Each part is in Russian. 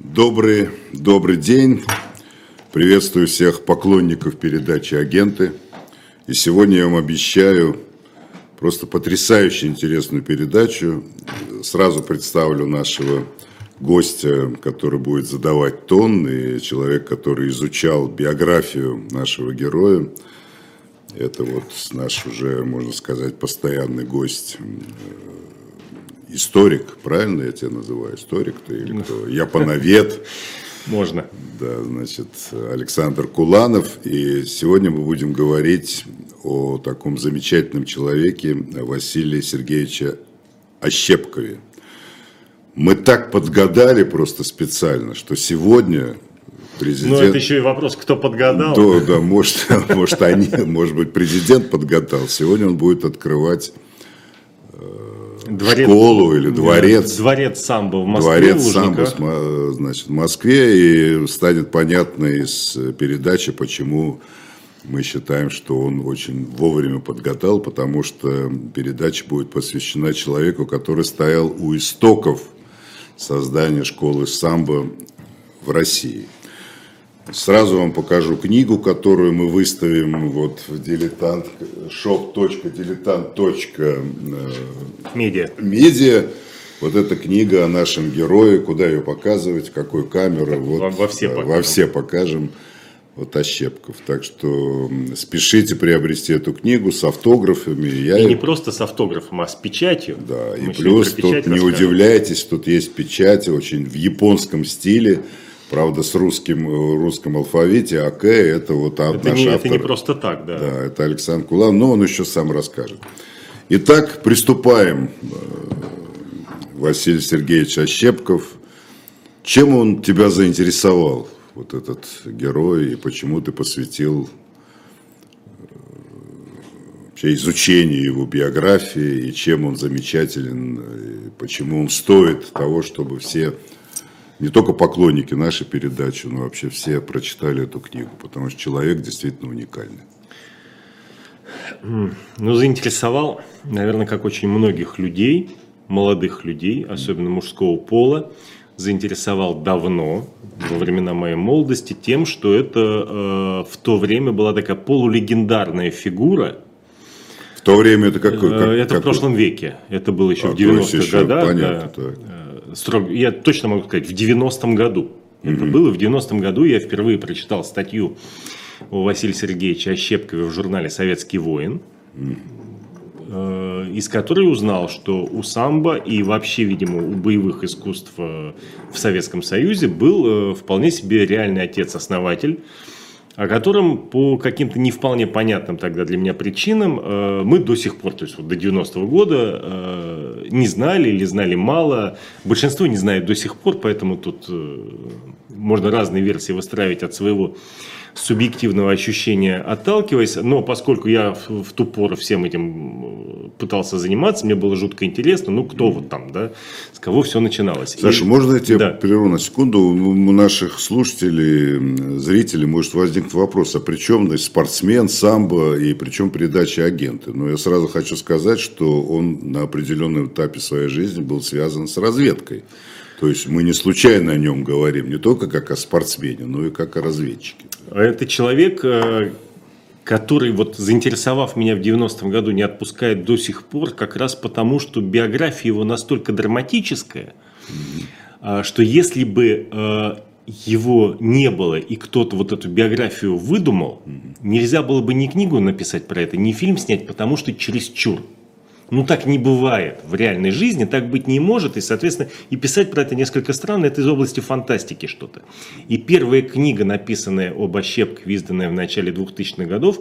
Добрый, добрый день. Приветствую всех поклонников передачи «Агенты». И сегодня я вам обещаю просто потрясающе интересную передачу. Сразу представлю нашего гостя, который будет задавать тон, и человек, который изучал биографию нашего героя. Это вот наш уже, можно сказать, постоянный гость историк, правильно я тебя называю, историк ты или кто? Японовед. Можно. Да, значит, Александр Куланов. И сегодня мы будем говорить о таком замечательном человеке Василии Сергеевича Ощепкове. Мы так подгадали просто специально, что сегодня президент... Ну, это еще и вопрос, кто подгадал. Да, да, может, может, они, может быть, президент подгадал. Сегодня он будет открывать дворец, школу или дворец. Дворец самбо в Москве. Дворец самбо значит, в Москве. И станет понятно из передачи, почему мы считаем, что он очень вовремя подгадал, потому что передача будет посвящена человеку, который стоял у истоков создания школы самбо в России. Сразу вам покажу книгу, которую мы выставим вот в дилетант shop.diletant.media. Медиа. Вот эта книга о нашем герое, куда ее показывать, какой камеры, вот во, во, все покажем. во все покажем. Вот Ощепков. Так что спешите приобрести эту книгу с автографами. Я... И не просто с автографом, а с печатью. Да, Мы и плюс тут не расскажем. удивляйтесь, тут есть печать очень в японском стиле. Правда, с русским, э, русском алфавите АК это вот это наш не, автор. Это не просто так, да. Да, это Александр Кулан, но он еще сам расскажет. Итак, приступаем. Э, Василий Сергеевич Ощепков. Чем он тебя заинтересовал, вот этот герой, и почему ты посвятил э, вообще изучению его биографии, и чем он замечателен, и почему он стоит того, чтобы все не только поклонники нашей передачи, но вообще все прочитали эту книгу, потому что человек действительно уникальный. Ну, заинтересовал, наверное, как очень многих людей, молодых людей, особенно мужского пола, заинтересовал давно, во времена моей молодости, тем, что это э, в то время была такая полулегендарная фигура. В то время это какой? Как, это какой? в прошлом веке. Это было еще а, в 90-х годах. Понятно, да. так строго, я точно могу сказать, в 90-м году. Mm-hmm. Это было в 90-м году, я впервые прочитал статью у Василия Сергеевича Ощепкове в журнале «Советский воин», mm-hmm. из которой узнал, что у самбо и вообще, видимо, у боевых искусств э, в Советском Союзе был э, вполне себе реальный отец-основатель, о котором по каким-то не вполне понятным тогда для меня причинам э, мы до сих пор, то есть вот до 90-го года, э, не знали или знали мало. Большинство не знает до сих пор, поэтому тут э, можно разные версии выстраивать от своего субъективного ощущения отталкиваясь, но поскольку я в, в ту пору всем этим пытался заниматься, мне было жутко интересно, ну кто вот там, да, с кого все начиналось. Саша, И, можно я тебе да. прерву на секунду? У наших слушателей, зрителей может возникнуть вопрос, а при чем значит, спортсмен, самбо и при чем передача агенты? Но я сразу хочу сказать, что он на определенном этапе своей жизни был связан с разведкой. То есть мы не случайно о нем говорим, не только как о спортсмене, но и как о разведчике. Это человек, э, который, вот заинтересовав меня в 90-м году, не отпускает до сих пор, как раз потому, что биография его настолько драматическая, mm-hmm. что если бы э, его не было, и кто-то вот эту биографию выдумал, mm-hmm. нельзя было бы ни книгу написать про это, ни фильм снять, потому что чересчур. Ну, так не бывает в реальной жизни, так быть не может, и, соответственно, и писать про это несколько странно, это из области фантастики что-то. И первая книга, написанная об Ощепке, изданная в начале 2000-х годов,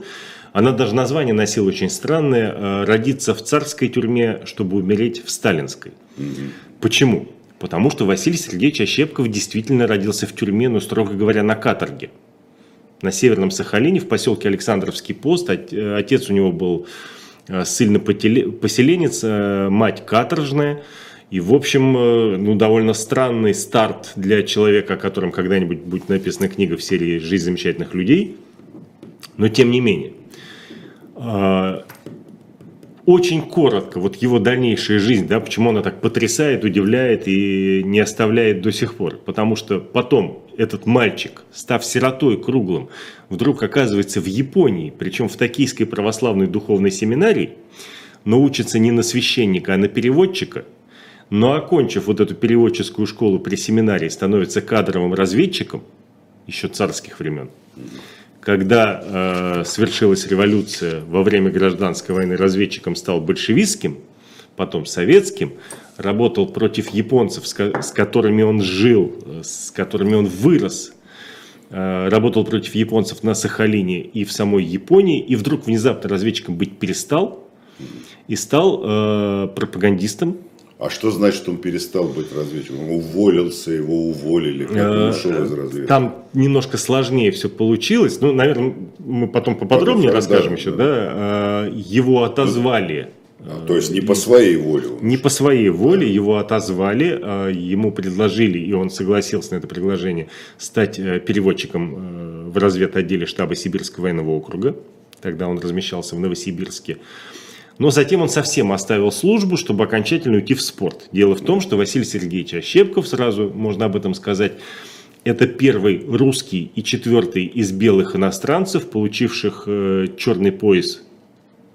она даже название носила очень странное э, «Родиться в царской тюрьме, чтобы умереть в сталинской». Угу. Почему? Потому что Василий Сергеевич Ощепков действительно родился в тюрьме, но, строго говоря, на каторге. На Северном Сахалине, в поселке Александровский пост. Отец у него был Э, ссыльно-поселенец, э, мать каторжная. И, в общем, э, ну, довольно странный старт для человека, о котором когда-нибудь будет написана книга в серии «Жизнь замечательных людей». Но, тем не менее, очень коротко, вот его дальнейшая жизнь, да, почему она так потрясает, удивляет и не оставляет до сих пор. Потому что потом этот мальчик, став сиротой круглым, вдруг оказывается в Японии, причем в Токийской православной духовной семинарии, но учится не на священника, а на переводчика, но окончив вот эту переводческую школу при семинарии, становится кадровым разведчиком еще царских времен. Когда э, свершилась революция во время гражданской войны, разведчиком стал большевистским, потом советским, работал против японцев, с, с которыми он жил, с которыми он вырос, э, работал против японцев на Сахалине и в самой Японии, и вдруг внезапно разведчиком быть перестал и стал э, пропагандистом а что значит, он перестал быть разведчиком? Он уволился, его уволили, как он ушел из разведки? Там немножко сложнее все получилось. Ну, наверное, мы потом поподробнее потом, расскажем еще. Да. Да? Его отозвали. А, то есть не по своей воле? Не по своей воле, его отозвали, ему предложили, и он согласился на это предложение, стать э, переводчиком э, в разведотделе штаба Сибирского военного округа. Тогда он размещался в Новосибирске. Но затем он совсем оставил службу, чтобы окончательно уйти в спорт. Дело в том, что Василий Сергеевич Ощепков, сразу можно об этом сказать, это первый русский и четвертый из белых иностранцев, получивших э, черный пояс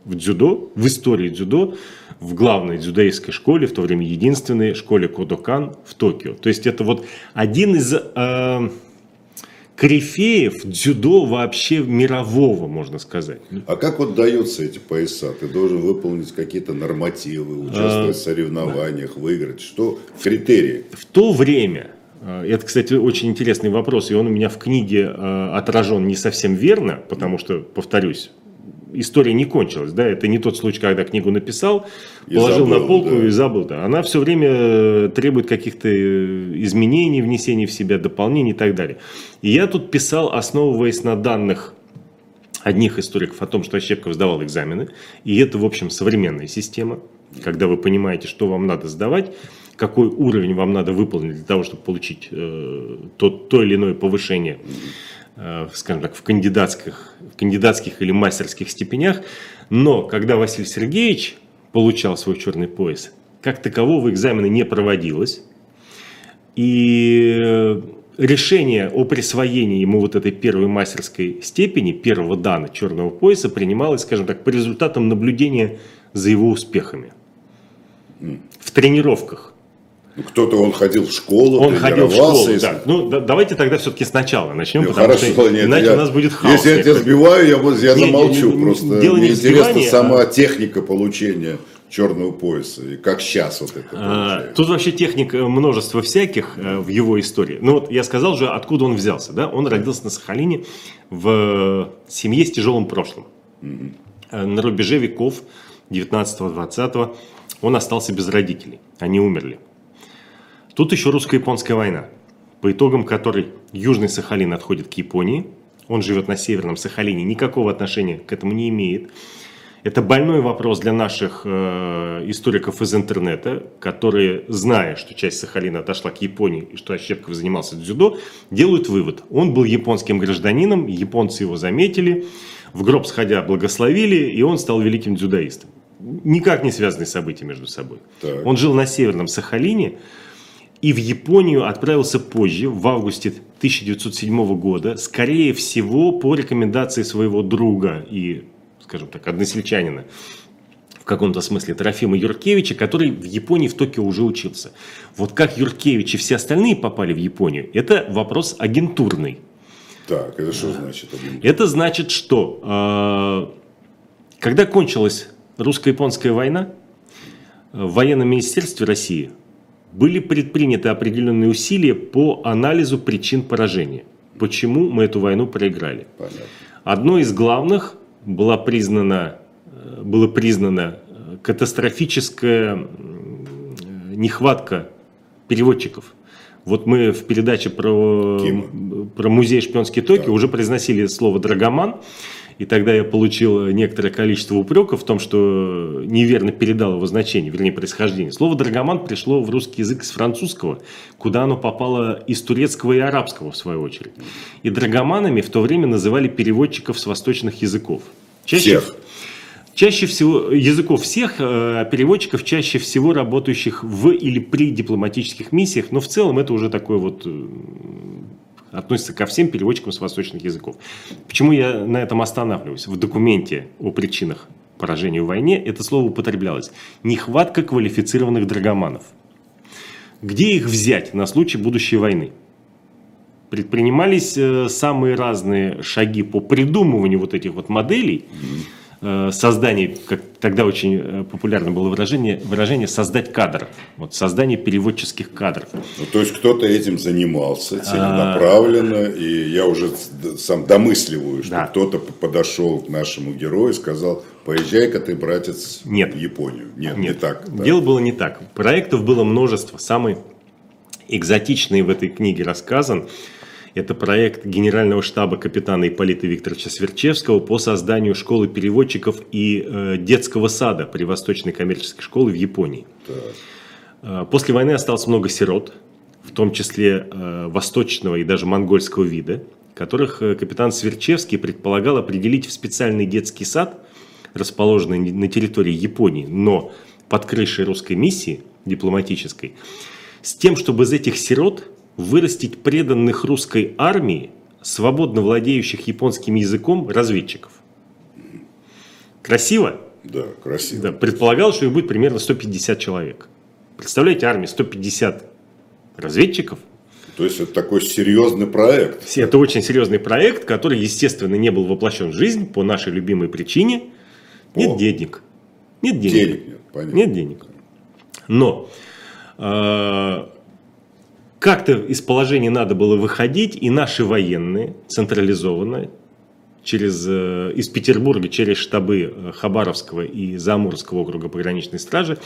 в дзюдо, в истории дзюдо, в главной дзюдоистской школе, в то время единственной школе Кодокан в Токио. То есть это вот один из э, корифеев дзюдо вообще мирового, можно сказать. А как вот даются эти пояса? Ты должен выполнить какие-то нормативы, участвовать а, в соревнованиях, выиграть. Что критерии? В то время, э, это, кстати, очень интересный вопрос, и он у меня в книге э, отражен не совсем верно, потому что, повторюсь, история не кончилась, да, это не тот случай, когда книгу написал, и положил забыл, на полку да. и забыл, да. Она все время э, требует каких-то э, изменений, внесений в себя, дополнений и так далее. И я тут писал, основываясь на данных одних историков о том, что Ощепков сдавал экзамены, и это, в общем, современная система, когда вы понимаете, что вам надо сдавать, какой уровень вам надо выполнить для того, чтобы получить э, то, то или иное повышение. Э, скажем так, в кандидатских, в кандидатских или мастерских степенях. Но когда Василий Сергеевич получал свой черный пояс, как такового экзамена не проводилось. И э, решение о присвоении ему вот этой первой мастерской степени, первого дана черного пояса принималось, скажем так, по результатам наблюдения за его успехами в тренировках. Ну, кто-то он ходил в школу, он ходил в школу, если... да. Ну, да, давайте тогда все-таки сначала начнем, ну, потому хорошо, что нет, иначе я, у нас будет хаос. Если я тебя сбиваю, я, я нет, замолчу. Не, просто дело мне не интересна сама а... техника получения черного пояса и как сейчас вот это а, Тут вообще техник э, множество всяких э, в его истории. Ну вот я сказал же, откуда он взялся. Да? Он родился на Сахалине в семье с тяжелым прошлым. Угу. На рубеже веков 19-20 он остался без родителей. Они умерли. Тут еще русско-японская война, по итогам которой Южный Сахалин отходит к Японии. Он живет на Северном Сахалине, никакого отношения к этому не имеет. Это больной вопрос для наших э, историков из интернета, которые, зная, что часть Сахалина отошла к Японии и что Ощепков занимался дзюдо, делают вывод. Он был японским гражданином, японцы его заметили, в гроб сходя благословили, и он стал великим дзюдоистом. Никак не связанные события между собой. Так. Он жил на Северном Сахалине, и в Японию отправился позже, в августе 1907 года, скорее всего, по рекомендации своего друга и, скажем так, односельчанина, в каком-то смысле Трофима Юркевича, который в Японии в Токио уже учился. Вот как Юркевич и все остальные попали в Японию, это вопрос агентурный. Так, это что значит? Это значит, что э, когда кончилась русско-японская война, в военном министерстве России – были предприняты определенные усилия по анализу причин поражения. Почему мы эту войну проиграли? Понятно. Одно из главных было признано, э, было признано э, катастрофическая нехватка переводчиков. Вот мы в передаче про, про музей шпионский Токио да. уже произносили слово «драгоман». И тогда я получил некоторое количество упреков в том, что неверно передал его значение, вернее, происхождение. Слово «драгоман» пришло в русский язык из французского, куда оно попало из турецкого и арабского, в свою очередь. И драгоманами в то время называли переводчиков с восточных языков. Чаще, Всех. Чаще всего языков всех э, переводчиков, чаще всего работающих в или при дипломатических миссиях, но в целом это уже такой вот э, относится ко всем переводчикам с восточных языков. Почему я на этом останавливаюсь? В документе о причинах поражения в войне это слово употреблялось. Нехватка квалифицированных драгоманов. Где их взять на случай будущей войны? Предпринимались э, самые разные шаги по придумыванию вот этих вот моделей. Mm-hmm создание, как тогда очень э, популярно было выражение, выражение «создать кадр», вот создание переводческих кадров. Ну, то есть кто-то этим занимался целенаправленно, а... и я уже сам домысливаю, что да. кто-то подошел к нашему герою и сказал, поезжай-ка ты, братец, Нет. в Японию. Нет, Нет, не так. Да. Дело было не так. Проектов было множество. Самый экзотичный в этой книге рассказан – это проект Генерального штаба капитана Ипполита Викторовича Сверчевского по созданию школы переводчиков и э, детского сада при Восточной коммерческой школе в Японии. Так. Э, после войны осталось много сирот, в том числе э, восточного и даже монгольского вида, которых э, капитан Сверчевский предполагал определить в специальный детский сад, расположенный на территории Японии, но под крышей русской миссии дипломатической, с тем, чтобы из этих сирот вырастить преданных русской армии, свободно владеющих японским языком, разведчиков. Красиво? Да, красиво. Да, предполагалось, что их будет примерно 150 человек. Представляете, армия 150 разведчиков. То есть это такой серьезный проект. Это очень серьезный проект, который, естественно, не был воплощен в жизнь по нашей любимой причине. Нет О. денег. Нет денег. Денег нет, понятно. Нет денег. Но э, как-то из положения надо было выходить, и наши военные централизованно через, э, из Петербурга через штабы э, Хабаровского и Замурского округа пограничной стражи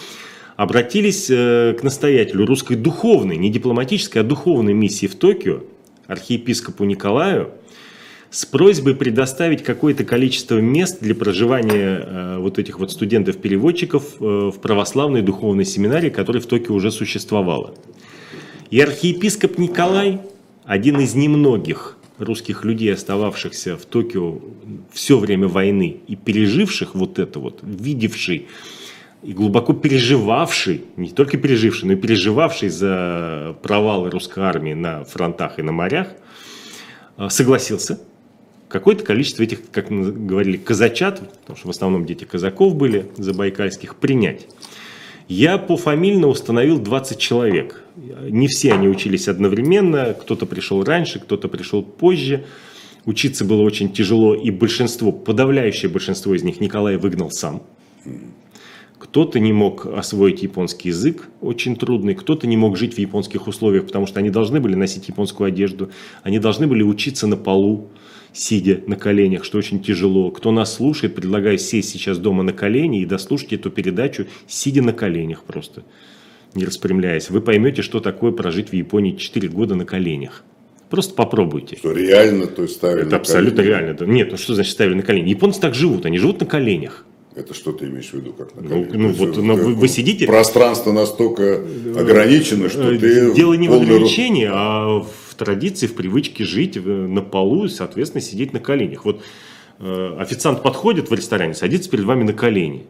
обратились э, к настоятелю русской духовной, не дипломатической, а духовной миссии в Токио, архиепископу Николаю, с просьбой предоставить какое-то количество мест для проживания вот этих вот студентов-переводчиков в православной духовной семинарии, которая в Токио уже существовала. И архиепископ Николай, один из немногих русских людей, остававшихся в Токио все время войны и переживших вот это вот, видевший и глубоко переживавший, не только переживший, но и переживавший за провалы русской армии на фронтах и на морях, э, согласился какое-то количество этих, как мы говорили, казачат, потому что в основном дети казаков были забайкальских, принять. Я пофамильно установил 20 человек. Не все они учились одновременно, кто-то пришел раньше, кто-то пришел позже. Учиться было очень тяжело, и большинство, подавляющее большинство из них Николай выгнал сам. Кто-то не мог освоить японский язык, очень трудный, кто-то не мог жить в японских условиях, потому что они должны были носить японскую одежду, они должны были учиться на полу, сидя на коленях, что очень тяжело. Кто нас слушает, предлагаю сесть сейчас дома на колени и дослушать эту передачу, сидя на коленях просто, не распрямляясь. Вы поймете, что такое прожить в Японии 4 года на коленях. Просто попробуйте. Что реально, то есть ставили Это на абсолютно колени. реально. Нет, ну что значит ставили на колени? Японцы так живут, они живут на коленях. Это что ты имеешь в виду, как на коленях? Ну, ну вот, но вы, вы сидите... Пространство настолько ограничено, что э, ты... Дело не в ограничении, а в традиции, в привычке жить на полу и, соответственно, сидеть на коленях. Вот э, официант подходит в ресторане, садится перед вами на колени.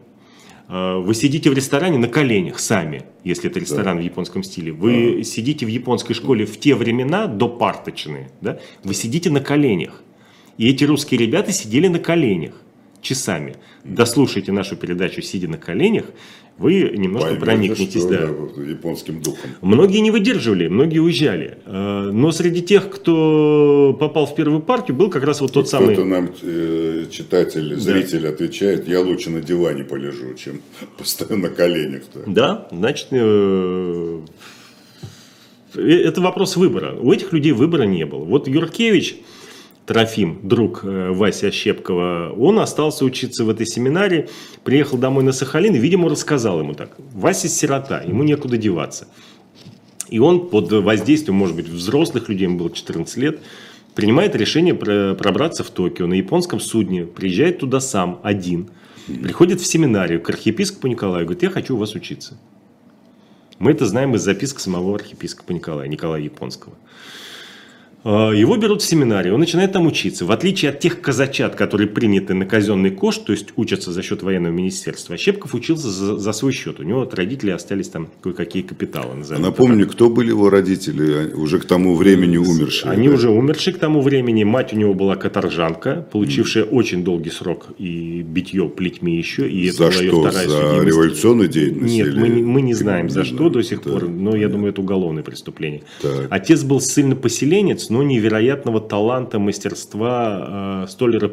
Э, вы сидите в ресторане на коленях сами, если это ресторан да. в японском стиле. Вы да. сидите в японской школе в те времена, до парточные, да? вы сидите на коленях. И эти русские ребята сидели на коленях часами. Дослушайте нашу передачу «Сидя на коленях», вы немножко Поймете, проникнетесь. Что, да. японским духом. Многие не выдерживали, многие уезжали. Э, но среди тех, кто попал в первую партию, был как раз вот тот самый... Кто-то нам, э, читатель, зритель да. отвечает, я лучше на диване полежу, чем постоянно на коленях. -то. Да, значит, э, это вопрос выбора. У этих людей выбора не было. Вот Юркевич Трофим, друг э, Вася Щепкова, он остался учиться в этой семинаре, приехал домой на Сахалин и, видимо, рассказал ему так. Вася сирота, ему некуда деваться. И он под воздействием, может быть, взрослых людей, ему было 14 лет, принимает решение пробраться в Токио на японском судне, приезжает туда сам, один, приходит в семинарию к архиепископу Николаю, говорит, я хочу у вас учиться. Мы это знаем из записок самого архиепископа Николая, Николая Японского. Э, его берут в семинарий, он начинает там учиться. В отличие от тех казачат, которые приняты на казенный кош, то есть учатся за счет военного министерства, Щепков учился за, за свой счет. У него от родителей остались там кое-какие капиталы. А напомню, так. кто были его родители, уже к тому времени умершие? Они да? уже умершие к тому времени. Мать у него была каторжанка, получившая mm. очень долгий срок и битье плетьми еще. И за это что? вторая за революционную деятельность? Нет, мы, мы не знаем за что до сих да. пор, но я думаю, это уголовное преступление. Так. Отец был сильно поселенец, но невероятного таланта, мастерства э, столяр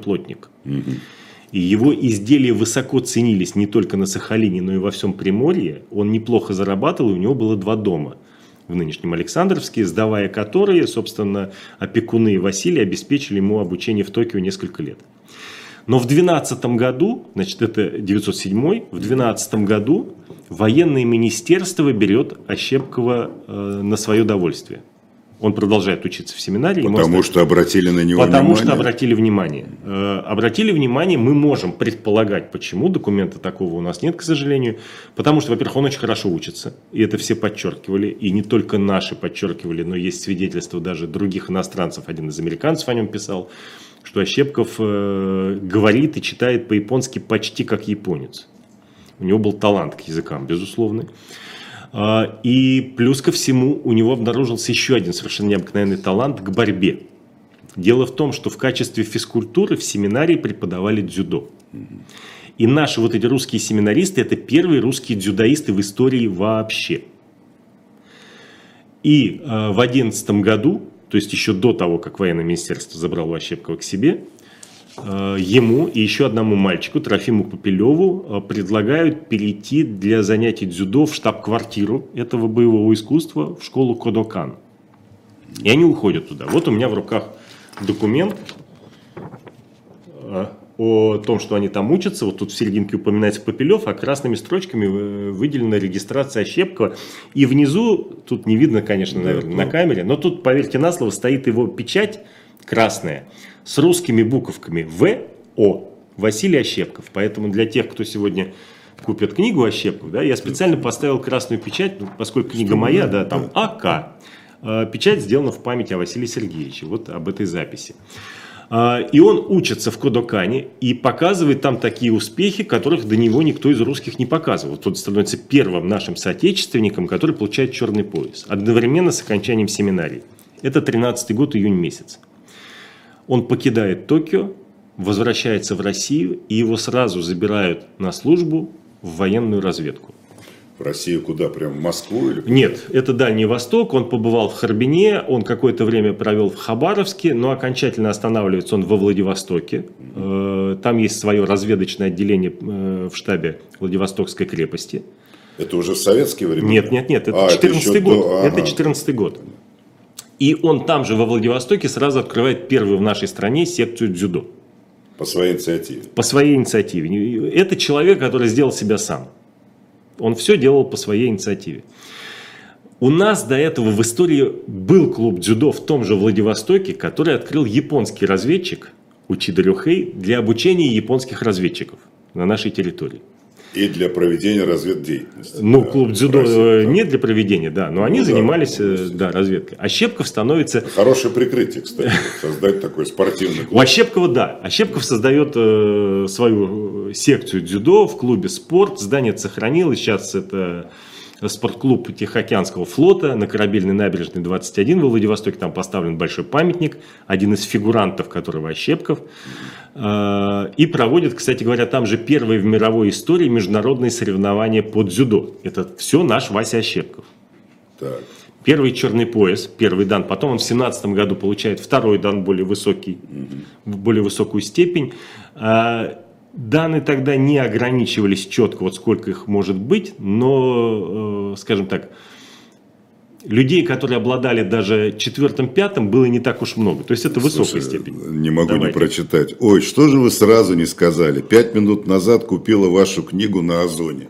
и его изделия высоко ценились не только на Сахалине, но и во всем Приморье. Он неплохо зарабатывал, и у него было два дома в нынешнем Александровске, сдавая которые, собственно, опекуны Василия обеспечили ему обучение в Токио несколько лет. Но в 12 году, значит, это 907 в 12 году военное министерство берет Ощепкова э, на свое довольствие. Он продолжает учиться в семинарии. Потому что обратили на него Потому внимание? что обратили внимание. Э, обратили внимание, мы можем предполагать, почему. Документа такого у нас нет, к сожалению. Потому что, во-первых, он очень хорошо учится. И это все подчеркивали. И не только наши подчеркивали, но есть свидетельства даже других иностранцев. Один из американцев о нем писал, что Ощепков э, говорит и читает по-японски почти как японец. У него был талант к языкам, безусловно. А, и плюс ко всему у него обнаружился еще один совершенно необыкновенный талант к борьбе. Дело в том, что в качестве физкультуры в семинарии преподавали дзюдо. И наши вот эти русские семинаристы – это первые русские дзюдоисты в истории вообще. И э, в одиннадцатом году, то есть еще до того, как военное министерство забрало Ощепкова к себе, ему и еще одному мальчику, Трофиму Попелеву, э, предлагают перейти для занятий дзюдо в штаб-квартиру этого боевого искусства в школу Кодокан. И они уходят туда. Вот у меня в руках документ э, о том, что они там учатся. Вот тут в серединке упоминается Попелев, а красными строчками выделена регистрация Ощепкова. И внизу, тут не видно, конечно, наверное, на камере, но тут, поверьте на слово, стоит его печать красная с русскими буковками В.О. Василий Ощепков. Поэтому для тех, кто сегодня купит книгу Ощепков, да, я специально поставил красную печать, ну, поскольку книга моя, да, там АК. Э, печать сделана в память о Василии Сергеевиче, вот об этой записи. Э, и он учится в Кодокане и показывает там такие успехи, которых до него никто из русских не показывал. Тот становится первым нашим соотечественником, который получает черный пояс. Одновременно с окончанием семинарии. Это 13 год, июнь месяц. Он покидает Токио, возвращается в Россию, и его сразу забирают на службу в военную разведку. В Россию куда? Прям в Москву? Или Нет, это Дальний Восток. Он побывал в Харбине, он какое-то время провел в Хабаровске, но окончательно останавливается он во Владивостоке. Э, там есть свое разведочное отделение э, в штабе Владивостокской крепости. Это уже в советские времена? Нет, нет, нет, это а, 14 год. До... Ага. Это 14 год. И он там же, во Владивостоке, сразу открывает первую в нашей стране секцию дзюдо. По своей инициативе. По своей инициативе. Это человек, который сделал себя сам. Он все делал по своей инициативе. У нас до этого в истории был клуб дзюдо в том же Владивостоке, который открыл японский разведчик Учида Рюхей для обучения японских разведчиков на нашей территории. И для проведения разведдеятельности. Ну, да, клуб дзюдо России, не для проведения, да, но они ну, занимались да, да, разведкой. А Щепков становится... Хорошее прикрытие, кстати, создать такой спортивный клуб. У Ощепкова, да. Ощепков создает э, свою секцию дзюдо в клубе «Спорт». Здание сохранилось, сейчас это спортклуб Тихоокеанского флота на корабельной набережной 21 в Владивостоке. Там поставлен большой памятник, один из фигурантов которого Ощепков. Э, и проводит, кстати говоря, там же первые в мировой истории международные соревнования по дзюдо. Это все наш Вася Ощепков. Так. Первый черный пояс, первый дан. Потом он в 17 году получает второй дан, более высокий, угу. более высокую степень. Даны тогда не ограничивались четко, вот сколько их может быть, но, э, скажем так, людей, которые обладали даже четвертым-пятым, было не так уж много. То есть это Слушай, высокая степень. Не могу Давайте. не прочитать. Ой, что же вы сразу не сказали? Пять минут назад купила вашу книгу на Озоне.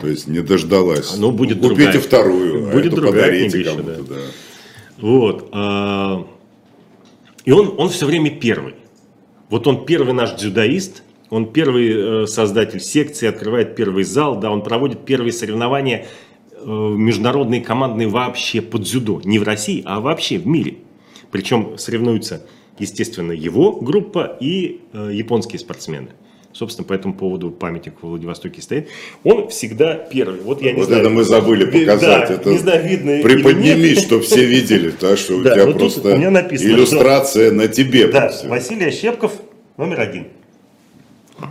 То есть не дождалась. Ну, будет Купите другая. вторую, а будет а другая книга еще, да. да. Вот. А, и он, он все время первый. Вот он первый наш дзюдоист, он первый э, создатель секции, открывает первый зал, да, он проводит первые соревнования э, международные командные вообще под дзюдо. Не в России, а вообще в мире. Причем соревнуются, естественно, его группа и э, японские спортсмены. Собственно, по этому поводу памятник в Владивостоке стоит. Он всегда первый. Вот я не вот знаю. это мы забыли показать. Да, это не знаю, видно Приподними, чтобы все видели, так что у Да, тебя просто у меня написано, иллюстрация на тебе. Да. Василий Ощепков номер один. А,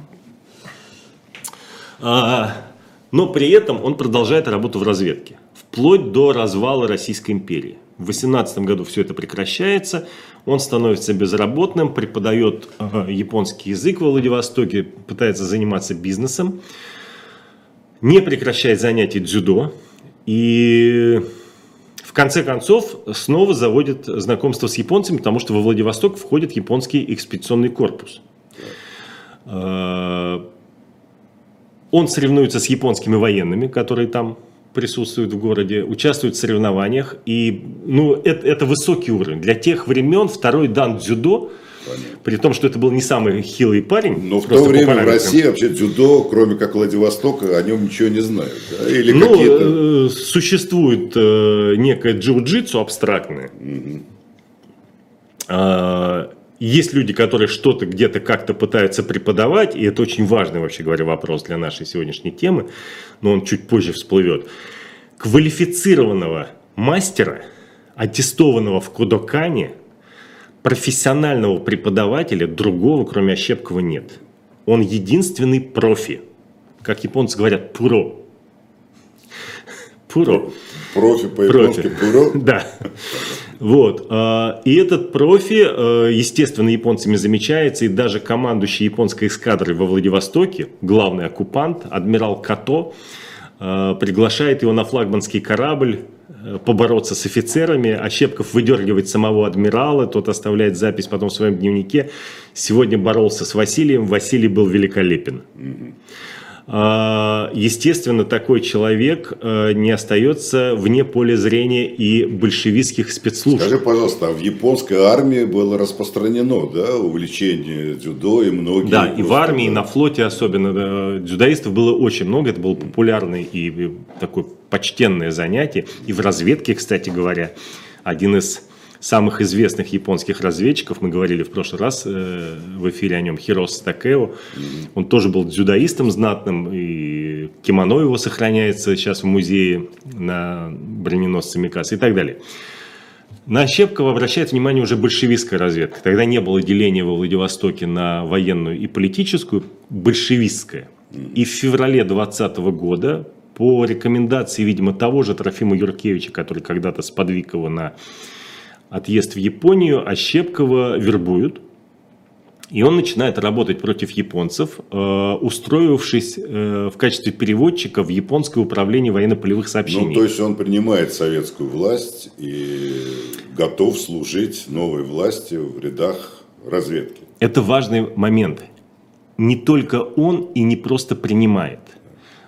но при этом он продолжает работу в разведке, вплоть до развала Российской империи. В 18 году все это прекращается, он становится безработным, преподает ага, японский язык во Владивостоке, пытается заниматься бизнесом, не прекращает занятий дзюдо и в конце концов снова заводит знакомство с японцами, потому что во Владивосток входит японский экспедиционный корпус. Он соревнуется с японскими военными, которые там присутствуют в городе, участвует в соревнованиях. И ну, это, это высокий уровень. Для тех времен второй дан дзюдо, при том, что это был не самый хилый парень. Но в то время в. России вообще дзюдо, кроме как Владивостока, о нем ничего не знают. да? Или Ну, какие-то... э, существует э, некое джиу-джитсу абстрактное. А, Есть люди, которые что-то где-то как-то пытаются преподавать, и это очень важный, вообще говоря, вопрос для нашей сегодняшней темы, но он чуть позже всплывет. Квалифицированного мастера, аттестованного в Кодокане, профессионального преподавателя другого, кроме Ощепкова, нет. Он единственный профи. Как японцы говорят, пуро. Пуро. Профи по-японски пуро. Да. Вот. а, И этот профи, э, естественно, японцами замечается, и даже командующий японской эскадрой во Владивостоке, главный оккупант, адмирал Като, э, приглашает его на флагманский корабль э, побороться с офицерами. Ощепков выдергивает самого адмирала, тот оставляет запись потом в своем дневнике. Сегодня боролся с Василием, Василий был великолепен. А, Естественно, такой человек э, не остается вне поля зрения и большевистских спецслужб. Скажи, пожалуйста, а в японской армии было распространено, да, увлечение дзюдо и многие... Да, и в армии, и на флоте особенно дзюдоистов было очень много. Это было популярное и такое почтенное занятие. И в разведке, кстати говоря, один из самых известных японских разведчиков, мы говорили в прошлый раз э, в эфире о нем, Хирос Такео, он тоже был дзюдоистом знатным, и кимоно его сохраняется сейчас в музее на броненосце Микаса и так далее. На Щепкова обращает внимание уже большевистская разведка. Тогда не было деления во Владивостоке на военную и политическую, большевистская. И в феврале 2020 года по рекомендации, видимо, того же Трофима Юркевича, который когда-то сподвиг его на отъезд в Японию, Ощепкова вербуют. И он начинает работать против японцев, э, устроившись э, в качестве переводчика в японское управление военно-полевых сообщений. Ну, то есть он принимает советскую власть и готов служить новой власти в рядах разведки. Это важный момент. Не только он и не просто принимает.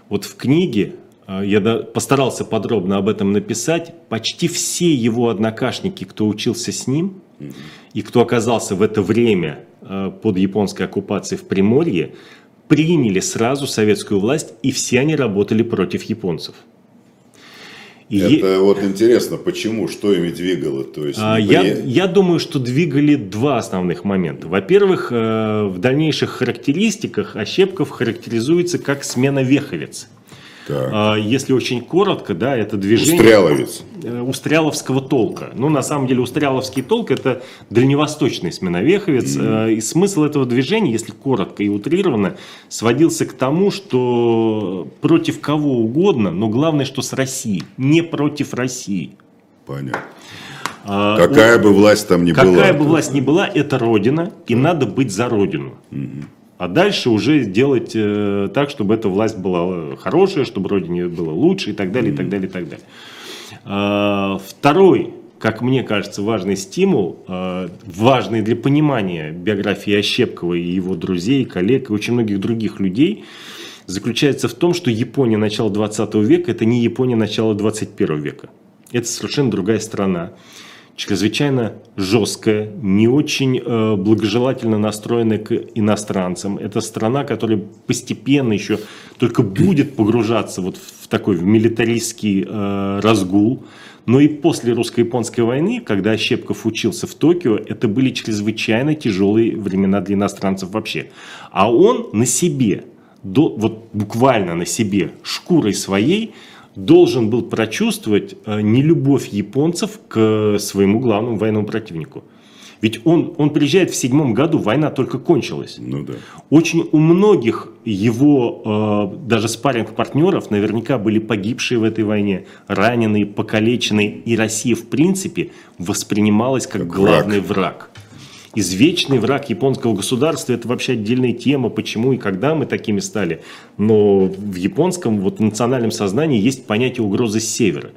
Вот в книге, я да- постарался подробно об этом написать, почти все его однокашники, кто учился с ним, и кто оказался в это время э, под японской оккупацией в Приморье, приняли сразу советскую власть, и все они работали против японцев. И е- Это вот интересно, почему, что ими двигало? То есть, а, Я, я думаю, что двигали два основных момента. Во-первых, э, в дальнейших характеристиках Ощепков характеризуется как смена-веховец. Так. А, Если очень коротко, да, это движение Устряловец. э, устряловского толка. Ну, на самом деле, устряловский толк – это дальневосточный сменовеховец. Э, И смысл этого движения, если коротко и утрированно, сводился к тому, что против кого угодно, но главное, что с Россией, не против России. Понятно. А, Какая бы власть там ни была. Какая бы власть ни была, это Родина, и надо быть за Родину. А дальше уже делать э, так, чтобы эта власть была хорошая, чтобы Родине было лучше и так далее, и так далее, и так далее. А, Второй, как мне кажется, важный стимул, э, важный для понимания биографии Ощепкова и его друзей, коллег и очень многих других людей, заключается в том, что Япония начала 20 века – это не Япония начала 21 века. Это совершенно другая страна чрезвычайно жесткая, не очень э, благожелательно настроенная к иностранцам. Это страна, которая постепенно еще только будет погружаться вот в такой в милитаристский э, разгул. Но и после русско-японской войны, когда Ощепков учился в Токио, это были чрезвычайно тяжелые времена для иностранцев вообще. А он на себе, до, вот буквально на себе, шкурой своей, должен был прочувствовать э, нелюбовь японцев к своему главному военному противнику. Ведь он, он приезжает в седьмом году, война только кончилась. Ну да. Очень у многих его э, даже спарринг-партнеров наверняка были погибшие в этой войне, раненые, покалеченные. И Россия, в принципе, воспринималась как, как главный враг. враг. Извечный враг японского государства – это вообще отдельная тема, почему и когда мы такими стали. Но в японском вот, национальном сознании есть понятие угрозы с севера.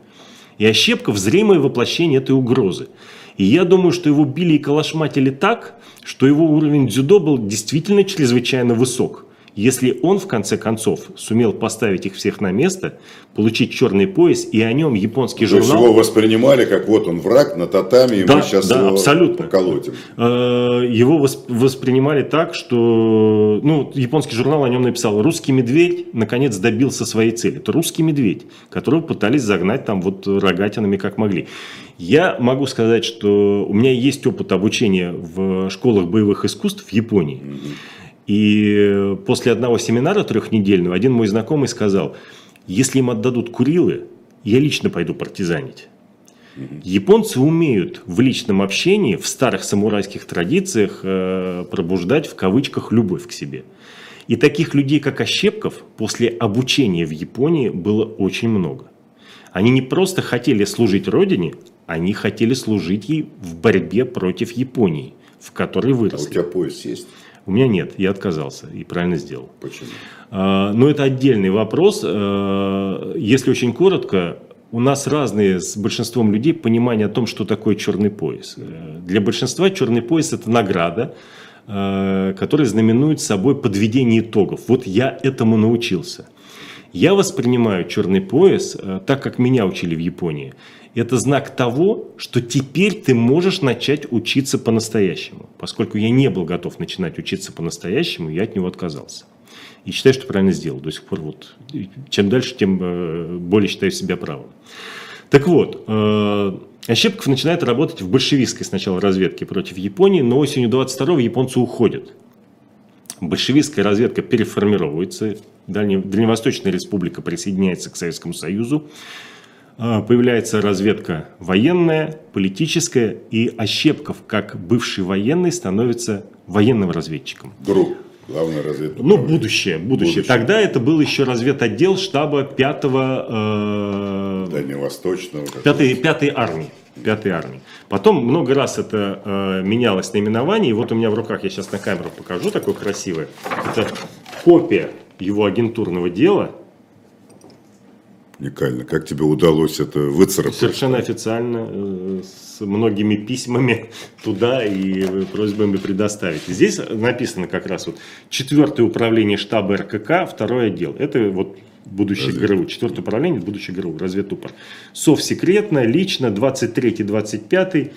И Ощепков – зримое воплощение этой угрозы. И я думаю, что его били и калашматили так, что его уровень дзюдо был действительно чрезвычайно высок. Если он, в конце концов, сумел поставить их всех на место, получить черный пояс, и о нем японский То журнал... его воспринимали, как вот он враг на татами, и да, мы сейчас да, его абсолютно. поколотим. Э, его воспринимали так, что... Ну, японский журнал о нем написал, русский медведь наконец добился своей цели. Это русский медведь, которого пытались загнать там вот рогатинами как могли. Я могу сказать, что у меня есть опыт обучения в школах боевых искусств в Японии. И после одного семинара трехнедельного один мой знакомый сказал, если им отдадут Курилы, я лично пойду партизанить. Японцы умеют в личном общении, в старых самурайских традициях э, пробуждать в кавычках любовь к себе. И таких людей, как Ощепков, после обучения в Японии было очень много. Они не просто хотели служить родине, они хотели служить ей в борьбе против Японии, в которой выросли. А у тебя пояс есть? У меня нет, я отказался и правильно сделал. Почему? А, но это отдельный вопрос. А, если очень коротко, у нас разные с большинством людей понимания о том, что такое черный пояс. Для большинства черный пояс это награда, а, которая знаменует собой подведение итогов. Вот я этому научился. Я воспринимаю черный пояс так, как меня учили в Японии – это знак того, что теперь ты можешь начать учиться по-настоящему. Поскольку я не был готов начинать учиться по-настоящему, я от него отказался. И считаю, что правильно сделал. До сих пор вот, чем дальше, тем э, более считаю себя правым. Так вот, э, Ощепков начинает работать в большевистской сначала разведке против Японии, но осенью 22-го японцы уходят. Большевистская разведка переформировывается, Дальневосточная республика присоединяется к Советскому Союзу. А, появляется разведка военная, политическая, и Ощепков, как бывший военный, становится военным разведчиком. ГРУ, главная разведка. Ну, будущее, будущее, будущее. Тогда это был еще разведотдел штаба 5-го... Э, Дальневосточного. 5-й армии. 5 армии. Потом много раз это э, менялось наименование. И вот у меня в руках, я сейчас на камеру покажу, такое красивое. Это копия его агентурного дела – Уникально. Как тебе удалось это выцарапать? Совершенно официально, э, с многими письмами туда и просьбами предоставить. Здесь написано как раз вот четвертое управление штаба РКК, второй отдел. Это вот будущий ГРУ, четвертое управление, будущий ГРУ, разведупор. Совсекретно, лично, 23-25.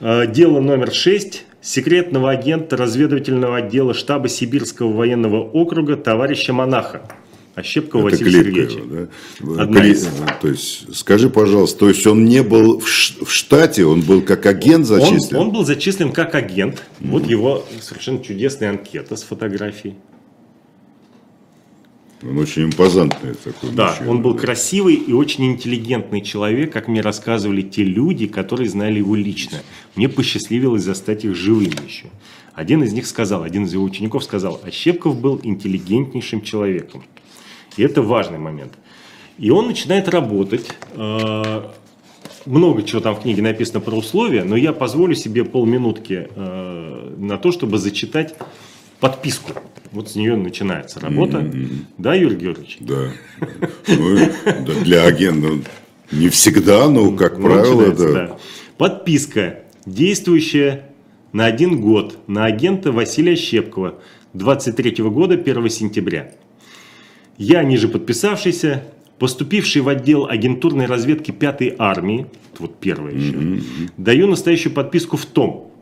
Э, дело номер 6 секретного агента разведывательного отдела штаба Сибирского военного округа товарища Монаха. Ощепкова Это Василия Сергеевича. Да? Одна из... То есть, скажи, пожалуйста, то есть он не был в штате, он был как агент зачислен? Он, он был зачислен как агент. Mm-hmm. Вот его совершенно чудесная анкета с фотографией. Он очень импозантный такой. Да, мужчина, он был да. красивый и очень интеллигентный человек, как мне рассказывали те люди, которые знали его лично. Мне посчастливилось застать их живыми еще. Один из них сказал, один из его учеников сказал, Ощепков был интеллигентнейшим человеком. И это важный момент. И он начинает работать. Э, много чего там в книге написано про условия, но я позволю себе полминутки э, на то, чтобы зачитать подписку. Вот с нее начинается работа. Mm-hmm. Да, Юрий Георгиевич? Да. Ну, для агента не всегда, но, как ну, правило, да. Подписка, действующая на один год на агента Василия Щепкова 23 года 1 сентября. Я, ниже подписавшийся, поступивший в отдел агентурной разведки 5-й армии, вот первое еще, mm-hmm. даю настоящую подписку в том.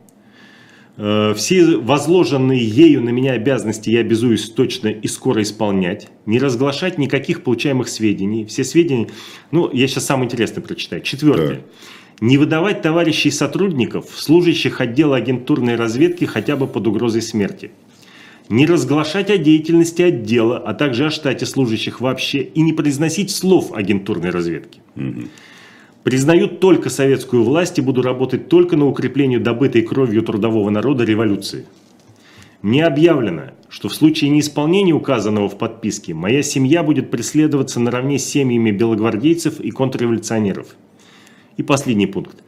Э, все возложенные ею на меня обязанности я обязуюсь точно и скоро исполнять. Не разглашать никаких получаемых сведений. Все сведения... Ну, я сейчас самое интересное прочитаю. Четвертое. Да. Не выдавать товарищей сотрудников, служащих отдела агентурной разведки хотя бы под угрозой смерти. Не разглашать о деятельности отдела, а также о штате служащих вообще и не произносить слов агентурной разведки. Угу. Признаю только советскую власть и буду работать только на укрепление добытой кровью трудового народа революции. Мне объявлено, что в случае неисполнения указанного в подписке моя семья будет преследоваться наравне с семьями белогвардейцев и контрреволюционеров. И последний пункт.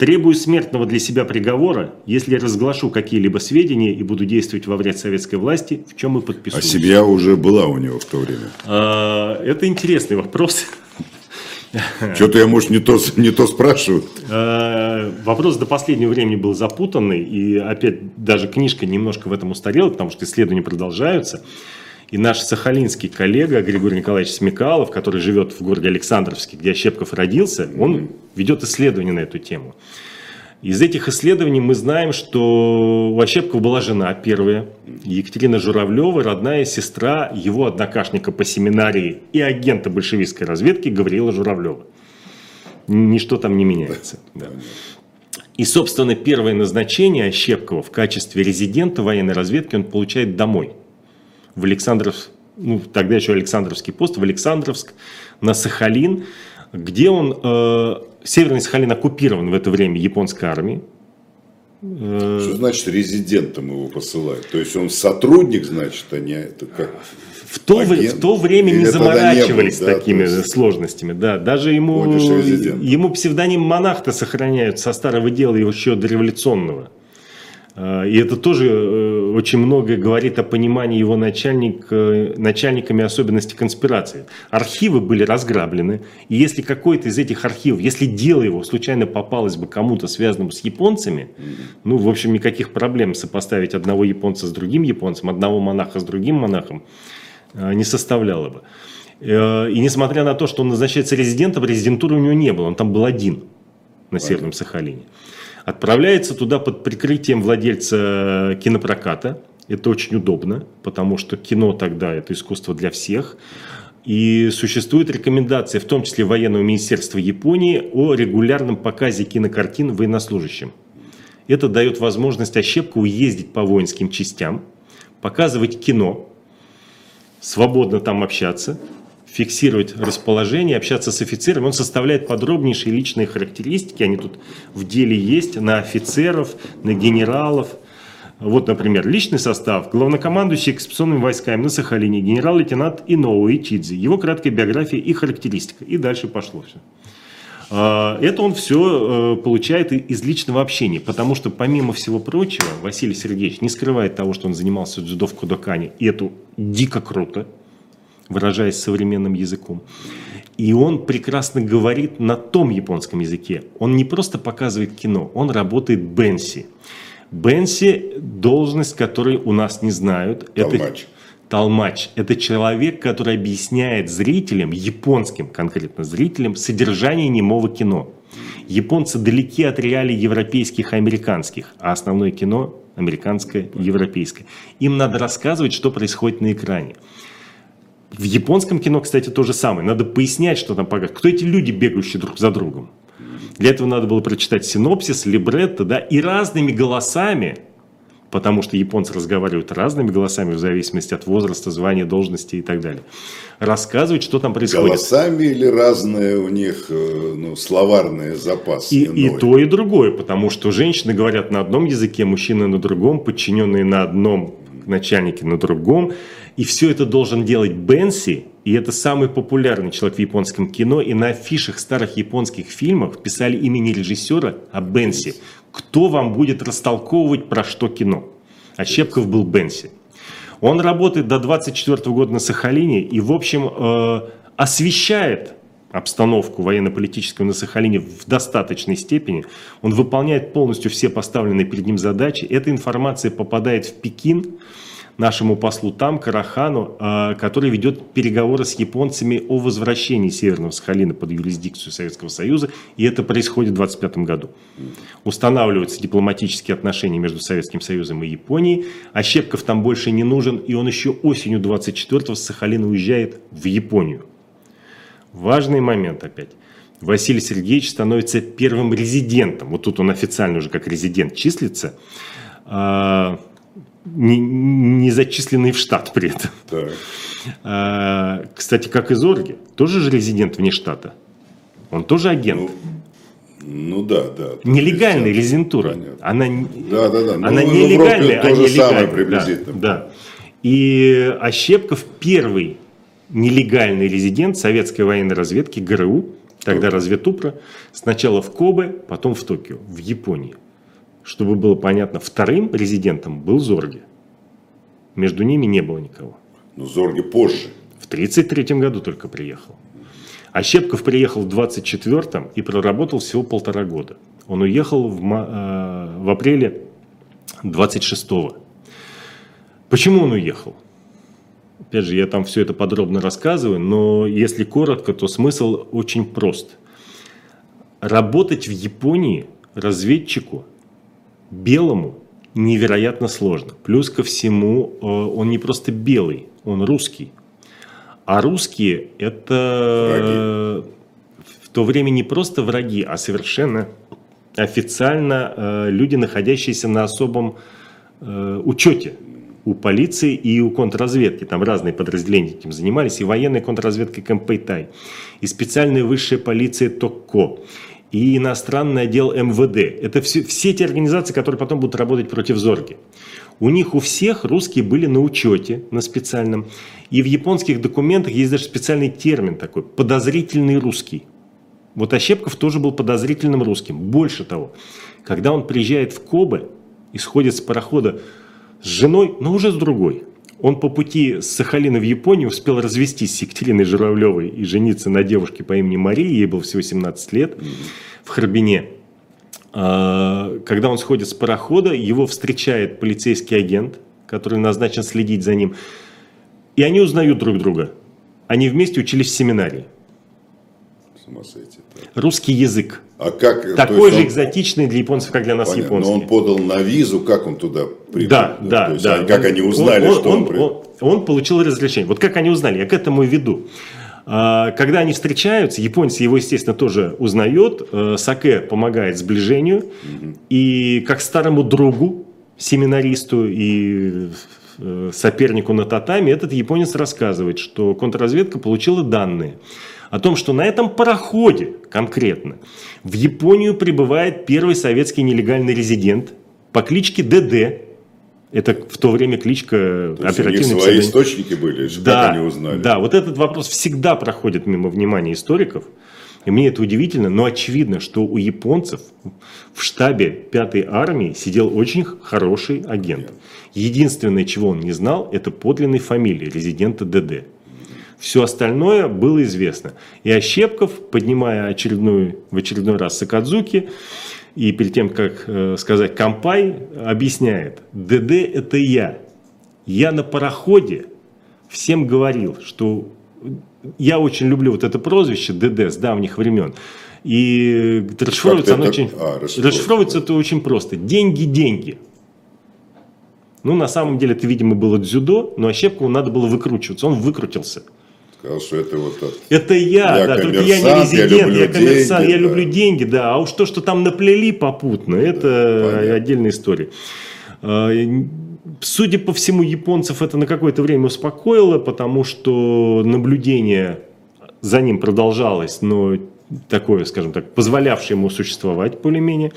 Требую смертного для себя приговора, если разглашу какие-либо сведения и буду действовать во вред советской власти, в чем и подписываюсь. А семья уже была у него в то время? А, это интересный вопрос. Что-то я, может, не то, не то спрашиваю. Э, вопрос до последнего времени был запутанный, и опять даже книжка немножко в этом устарела, потому что исследования продолжаются. И наш сахалинский коллега Григорий Николаевич Смекалов, который живет в городе Александровске, где Ощепков родился, он ведет исследования на эту тему. Из этих исследований мы знаем, что у Ощепкова была жена первая, Екатерина Журавлева, родная сестра его однокашника по семинарии и агента большевистской разведки Гавриила Журавлева. Ничто там не меняется. Да. И, собственно, первое назначение Ощепкова в качестве резидента военной разведки он получает домой. В Александров, ну, тогда еще Александровский пост, в Александровск, на Сахалин, где он э, Северный Сахалин оккупирован в это время японской армией. Что значит резидентом его посылают? То есть он сотрудник, значит, а не это как? В то, в то время Или не заморачивались не был, да, такими есть... сложностями. Да, даже ему, ему псевдоним монах-то сохраняют со старого дела еще дореволюционного. А, и это тоже э, очень многое говорит о понимании его начальник, э, начальниками особенностей конспирации. Архивы были разграблены, и если какой-то из этих архивов, если дело его случайно попалось бы кому-то связанному с японцами, ну, в общем, никаких проблем сопоставить одного японца с другим японцем, одного монаха с другим монахом э, не составляло бы. И несмотря на то, что он назначается резидентом, резидентуры у него не было, он там был один на Северном Сахалине отправляется туда под прикрытием владельца кинопроката. Это очень удобно, потому что кино тогда это искусство для всех. И существует рекомендация, в том числе военного министерства Японии, о регулярном показе кинокартин военнослужащим. Это дает возможность Ощепкову ездить по воинским частям, показывать кино, свободно там общаться, фиксировать расположение, общаться с офицерами. Он составляет подробнейшие личные характеристики, они тут в деле есть, на офицеров, на генералов. Вот, например, личный состав, главнокомандующий экспедиционными войсками на Сахалине, генерал-лейтенант Иноу Ичидзи, его краткая биография и характеристика. И дальше пошло все. А, это он все э, получает из личного общения, потому что, помимо всего прочего, Василий Сергеевич не скрывает того, что он занимался дзюдо в Кудокане, и это дико круто, выражаясь современным языком. И он прекрасно говорит на том японском языке. Он не просто показывает кино, он работает Бенси. Бенси – должность, которой у нас не знают. Толмач. Это толмач. Это человек, который объясняет зрителям, японским конкретно зрителям, содержание немого кино. Японцы далеки от реалий европейских и американских, а основное кино – американское европейское. Им надо рассказывать, что происходит на экране. В японском кино, кстати, то же самое. Надо пояснять, что там показывают. Кто эти люди, бегающие друг за другом? Для этого надо было прочитать синопсис, либретто, да, и разными голосами, потому что японцы разговаривают разными голосами в зависимости от возраста, звания, должности и так далее. Рассказывать, что там происходит. Голосами или разные у них э, ну, словарные запасы? И, и то, и другое, потому что женщины говорят на одном языке, мужчины на другом, подчиненные на одном, начальники на другом. И все это должен делать Бенси, и это самый популярный человек в японском кино, и на афишах старых японских фильмов писали имени режиссера, а Бенси. Кто вам будет растолковывать, про что кино? А Щепков был Бенси. Он работает до 24 года на Сахалине и, в общем, э, освещает обстановку военно-политическую на Сахалине в достаточной степени. Он выполняет полностью все поставленные перед ним задачи. Эта информация попадает в Пекин, нашему послу там, Карахану, э, который ведет переговоры с японцами о возвращении Северного Сахалина под юрисдикцию Советского Союза, и это происходит в 25 году. Устанавливаются дипломатические отношения между Советским Союзом и Японией, а Щепков там больше не нужен, и он еще осенью 24-го с Сахалина уезжает в Японию. Важный момент опять. Василий Сергеевич становится первым резидентом. Вот тут он официально уже как резидент числится. А, не, не зачисленный в штат при этом. Так. А, кстати, как и Зорги, тоже же резидент вне штата. Он тоже агент. Ну, ну да, да. Нелегальная резидентура. Она, да, да, да. Она ну, нелегальная, а нелегальная. самое приблизительно. Да, да. И Ощепков первый нелегальный резидент советской военной разведки ГРУ, тогда разведупра, сначала в Кобе, потом в Токио, в Японии. Чтобы было понятно, вторым резидентом был Зорги. Между ними не было никого. Но Зорги позже. В 1933 году только приехал. А Щепков приехал в 24-м и проработал всего полтора года. Он уехал в, э, в апреле 26-го. Почему он уехал? Опять же, я там все это подробно рассказываю, но если коротко, то смысл очень прост. Работать в Японии разведчику белому невероятно сложно. Плюс ко всему, э, он не просто белый, он русский. А русские это враги. в то время не просто враги, а совершенно официально э, люди, находящиеся на особом э, учете у полиции и у контрразведки. Там разные подразделения этим занимались. И военная контрразведка Кэмпэйтай, и специальная высшая полиция ТОККО, и иностранный отдел МВД. Это все, все те организации, которые потом будут работать против Зорги. У них у всех русские были на учете, на специальном. И в японских документах есть даже специальный термин такой – подозрительный русский. Вот Ощепков тоже был подозрительным русским. Больше того, когда он приезжает в Кобе и сходит с парохода с женой, но уже с другой. Он по пути с Сахалина в Японию успел развестись с Екатериной Журавлевой и жениться на девушке по имени Мария, ей было всего 17 лет, в Харбине. А, когда он сходит с парохода, его встречает полицейский агент, который назначен следить за ним. И они узнают друг друга. Они вместе учились в семинарии. Ума сойти. Русский язык. А как, Такой же он, экзотичный для японцев, как для нас понятно, японский. Но он подал на визу, как он туда прибыл? Да, да, то есть, да. Как они узнали, он, что он, он, прибыл? Он, он получил разрешение. Вот как они узнали, я к этому и веду. А, когда они встречаются, японцы его, естественно, тоже узнают. Э, Саке помогает сближению. Угу. И как старому другу, семинаристу и э, сопернику на татами, этот японец рассказывает, что контрразведка получила данные о том, что на этом пароходе конкретно в Японию прибывает первый советский нелегальный резидент по кличке ДД. Это в то время кличка то оперативной... У свои источники были, да, как они узнали? Да, вот этот вопрос всегда проходит мимо внимания историков. И мне это удивительно, но очевидно, что у японцев в штабе 5-й армии сидел очень хороший агент. Единственное, чего он не знал, это подлинной фамилии резидента ДД. Все остальное было известно. И Ощепков, поднимая очередную, в очередной раз Сакадзуки, и перед тем, как э, сказать Кампай, объясняет, ДД это я. Я на пароходе всем говорил, что я очень люблю вот это прозвище ДД с давних времен. И расшифровывается оно очень, а, расшифровывается это очень просто. Деньги, деньги. Ну, на самом деле, это, видимо, было дзюдо, но Ощепкову надо было выкручиваться. Он выкрутился. Сказал, что это вот от... Это я, я да, только я не резидент, я, я коммерсант, деньги, я да. люблю деньги, да. А уж то, что там наплели попутно, это да, отдельная история. А, судя по всему, японцев это на какое-то время успокоило, потому что наблюдение за ним продолжалось, но такое, скажем так, позволявшее ему существовать более-менее.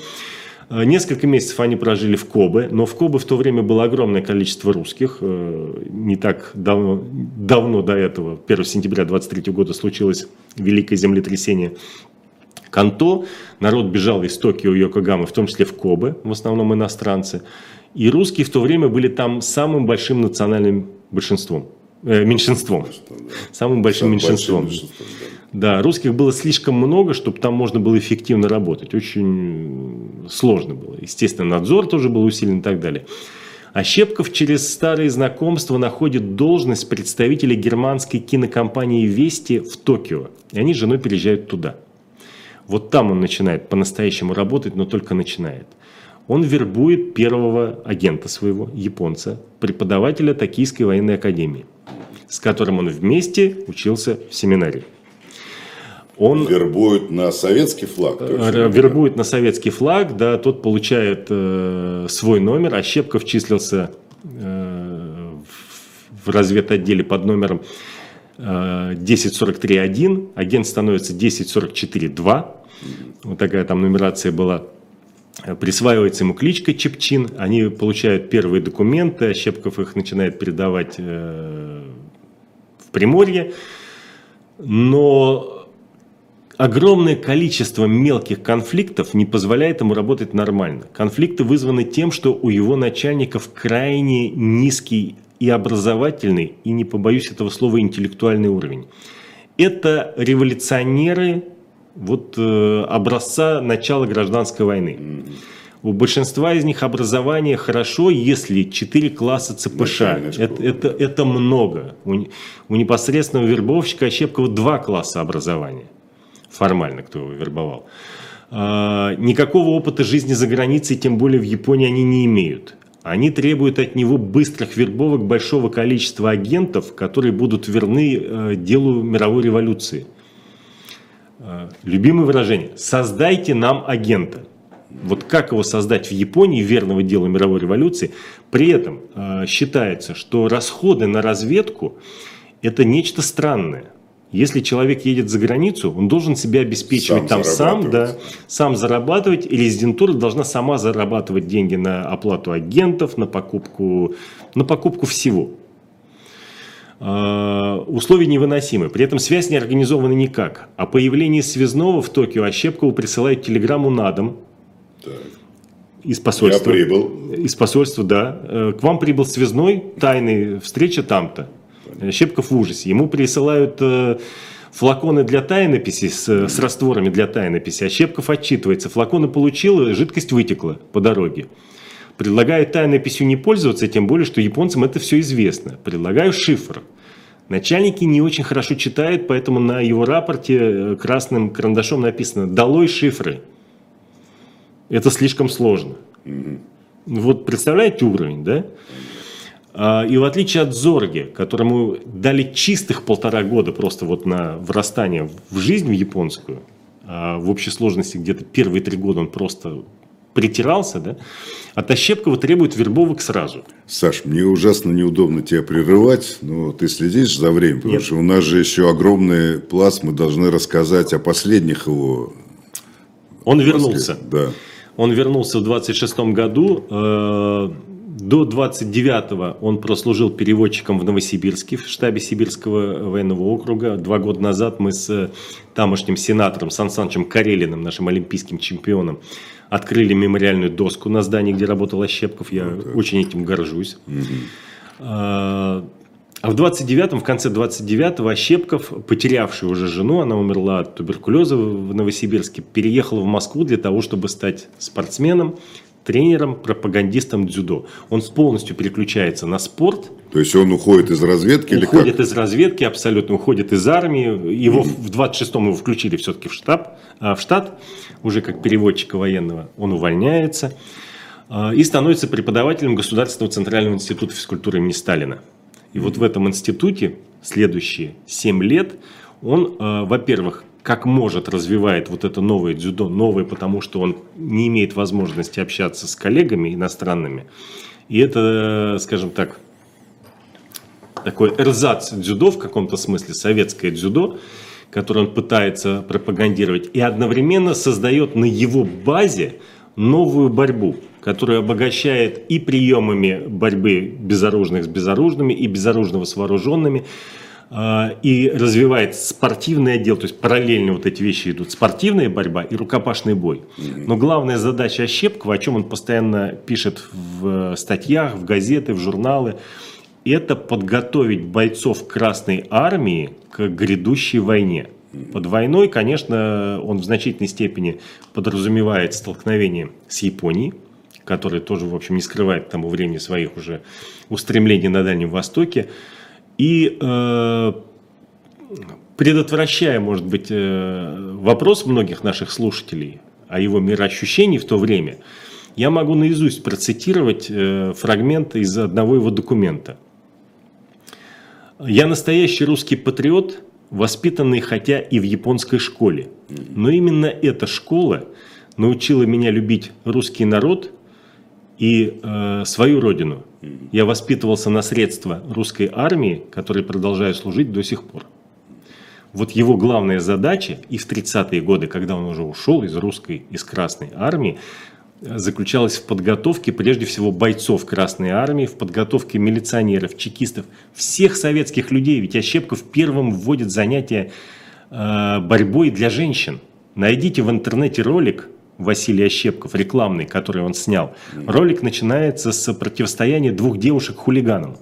Э, несколько месяцев они прожили в Кобе, но в Кобе в то время было огромное количество русских. Э, не так давно, давно до этого, 1 сентября 23 года, случилось великое землетрясение Канто. Народ бежал из Токио и Йокогамы, в том числе в Кобе, в основном иностранцы. И русские в то время были там самым большим национальным большинством, э, меньшинством. Самым большим Самым меньшинством. Большим меньшинством да. Да, русских было слишком много, чтобы там можно было эффективно работать. Очень сложно было. Естественно, надзор тоже был усилен и так далее. Ощепков через старые знакомства находит должность представителя германской кинокомпании «Вести» в Токио. И они с женой переезжают туда. Вот там он начинает по-настоящему работать, но только начинает. Он вербует первого агента своего, японца, преподавателя Токийской военной академии, с которым он вместе учился в семинарии. Он вербует на советский флаг. Вербует на советский флаг, да, тот получает э, свой номер, а Щепков числился э, в разведотделе под номером э, 1043-1, агент становится 1044-2, вот такая там нумерация была. Присваивается ему кличка Чепчин, они получают первые документы, а Щепков их начинает передавать э, в Приморье, но огромное количество мелких конфликтов не позволяет ему работать нормально. Конфликты вызваны тем, что у его начальников крайне низкий и образовательный, и не побоюсь этого слова, интеллектуальный уровень. Это революционеры вот, э, образца начала гражданской войны. У большинства из них образование хорошо, если 4 класса ЦПШ. Это, это, это много. У, у непосредственного вербовщика Ощепкова 2 класса образования формально, кто его вербовал. А, никакого опыта жизни за границей, тем более в Японии, они не имеют. Они требуют от него быстрых вербовок большого количества агентов, которые будут верны э, делу мировой революции. А, любимое выражение – создайте нам агента. Вот как его создать в Японии, верного дела мировой революции, при этом э, считается, что расходы на разведку – это нечто странное. Если человек едет за границу, он должен себя обеспечивать сам там сам, да, сам зарабатывать, и резидентура должна сама зарабатывать деньги на оплату агентов, на покупку, на покупку всего. Uh, условия невыносимы. При этом связь не организована никак. О появлении связного в Токио Ощепкову присылают телеграмму на дом. Так. Из посольства. Я прибыл. Из посольства, да. Э, к вам прибыл связной, тайный, встреча там-то. Щепков в ужасе. Ему присылают э, флаконы для тайнописи с, с растворами для тайнописи, а Щепков отчитывается. Флаконы получил, жидкость вытекла по дороге. Предлагаю тайнописью не пользоваться, тем более, что японцам это все известно. Предлагаю шифр. Начальники не очень хорошо читают, поэтому на его рапорте э, красным карандашом написано «Долой шифры». Это слишком сложно. Вот представляете уровень, да? А, и в отличие от Зорги, которому дали чистых полтора года просто вот на врастание в жизнь в японскую, а в общей сложности где-то первые три года он просто притирался, да, от Ощепкова требует вербовок сразу. Саш, мне ужасно неудобно тебя прерывать, но ты следишь за временем, потому Нет. что у нас же еще огромный пласт, мы должны рассказать о последних его... Он вернулся. Да. Он вернулся в 26 году, э, до 29-го он прослужил переводчиком в Новосибирске, в штабе Сибирского военного округа. Два года назад мы с тамошним сенатором Сан Санычем Карелиным, нашим олимпийским чемпионом, открыли мемориальную доску на здании, где работал Ощепков. Я okay. очень этим горжусь. Mm-hmm. А в 29-м, в конце 29-го Ощепков, потерявший уже жену, она умерла от туберкулеза в Новосибирске, переехал в Москву для того, чтобы стать спортсменом, тренером, пропагандистом дзюдо. Он полностью переключается на спорт. То есть он уходит из разведки уходит или как? из разведки, абсолютно уходит из армии. Его mm в 26-м его включили все-таки в штаб, а, в штат, уже как переводчика военного. Он увольняется а, и становится преподавателем Государственного центрального института физкультуры имени Сталина. И вот в этом институте следующие 7 лет он, а, во-первых, как может развивает вот это новое дзюдо, новое, потому что он не имеет возможности общаться с коллегами иностранными. И это, скажем так, такой эрзац дзюдо в каком-то смысле, советское дзюдо, которое он пытается пропагандировать, и одновременно создает на его базе новую борьбу, которая обогащает и приемами борьбы безоружных с безоружными, и безоружного с вооруженными, и развивает спортивный отдел, то есть параллельно вот эти вещи идут, спортивная борьба и рукопашный бой. Но главная задача Ощепкова, о чем он постоянно пишет в статьях, в газеты, в журналы, это подготовить бойцов Красной Армии к грядущей войне. Под войной, конечно, он в значительной степени подразумевает столкновение с Японией, который тоже, в общем, не скрывает к тому времени своих уже устремлений на Дальнем Востоке. И э, предотвращая, может быть, э, вопрос многих наших слушателей о его мироощущении в то время, я могу наизусть процитировать э, фрагмент из одного его документа. «Я настоящий русский патриот, воспитанный хотя и в японской школе, но именно эта школа научила меня любить русский народ и э, свою родину. Я воспитывался на средства русской армии, которые продолжают служить до сих пор вот его главная задача и в 30-е годы, когда он уже ушел из русской, из Красной армии, заключалась в подготовке прежде всего бойцов Красной Армии, в подготовке милиционеров, чекистов, всех советских людей. Ведь Ощепков первым вводит занятия э, борьбой для женщин. Найдите в интернете ролик Василий Ощепков, рекламный, который он снял. Ролик начинается с противостояния двух девушек хулиганам.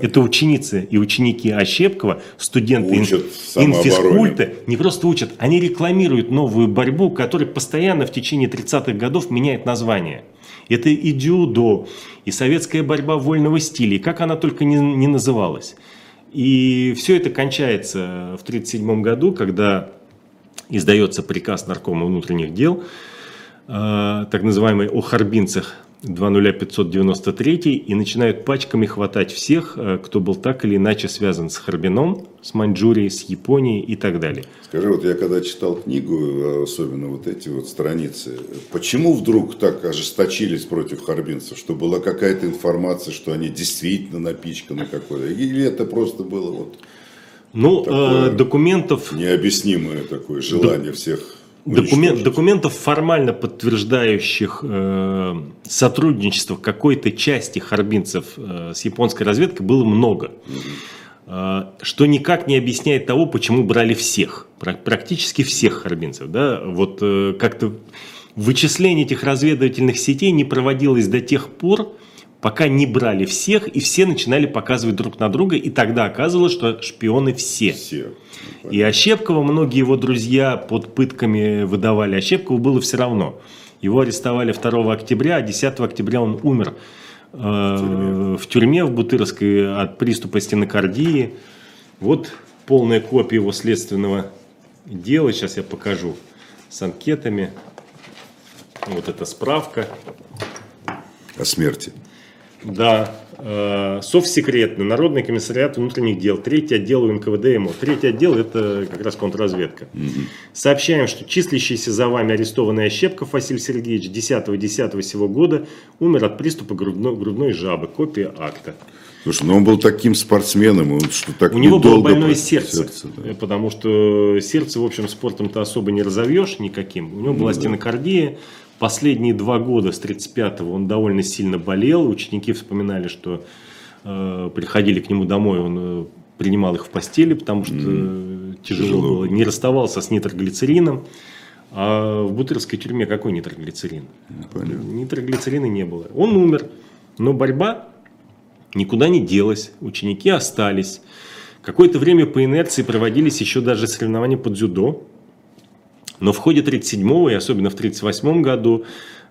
Это ученицы и ученики Ощепкова, студенты Учат инфискульта, не просто учат, они рекламируют новую борьбу, которая постоянно в течение 30-х годов меняет название. Это и дюдо, и советская борьба вольного стиля, как она только не, не называлась. И все это кончается в 1937 году, когда издается приказ Наркома внутренних дел, э, так называемый о харбинцах 20593 и начинают пачками хватать всех, э, кто был так или иначе связан с Харбином, с Маньчжурией, с Японией и так далее. Скажи, вот я когда читал книгу, особенно вот эти вот страницы, почему вдруг так ожесточились против харбинцев? Что была какая-то информация, что они действительно напичканы какой-то? Или это просто было вот ну, э, документов... Необъяснимое такое желание Д... всех Документ, документов, формально подтверждающих э, сотрудничество какой-то части харбинцев э, с японской разведкой было много. Э, что никак не объясняет того, почему брали всех, практически всех харбинцев. Да? Вот э, как-то вычисление этих разведывательных сетей не проводилось до тех пор, пока не брали всех, и все начинали показывать друг на друга, и тогда оказывалось, что шпионы все. Все. И Ощепкова многие его друзья под пытками выдавали. Ощепкову было все равно. Его арестовали 2 октября, а 10 октября он умер э, в тюрьме в Бутырской от приступа стенокардии. Вот полная копия его следственного дела. Сейчас я покажу с анкетами. Вот эта справка. О смерти. Да, э, совсекретно, Народный комиссариат внутренних дел, третий отдел УНКВД МО. Третий отдел – это как раз контрразведка. Угу. Сообщаем, что числящийся за вами арестованный Ощепков Василий Сергеевич 10-10 сего года умер от приступа грудной, грудной жабы. Копия акта. Слушай, ну он был таким спортсменом, он что так У него было больное сердце, сердце да. потому что сердце, в общем, спортом-то особо не разовьешь никаким. У него была ну, стенокардия, да Последние два года, с 35-го, он довольно сильно болел. Ученики вспоминали, что э, приходили к нему домой, он э, принимал их в постели, потому что mm. тяжело, тяжело было. Не расставался с нитроглицерином. А в Бутырской тюрьме какой нитроглицерин? Понятно. Нитроглицерина не было. Он умер, но борьба никуда не делась. Ученики остались. Какое-то время по инерции проводились еще даже соревнования по дзюдо. Но в ходе 1937 и особенно в 1938 году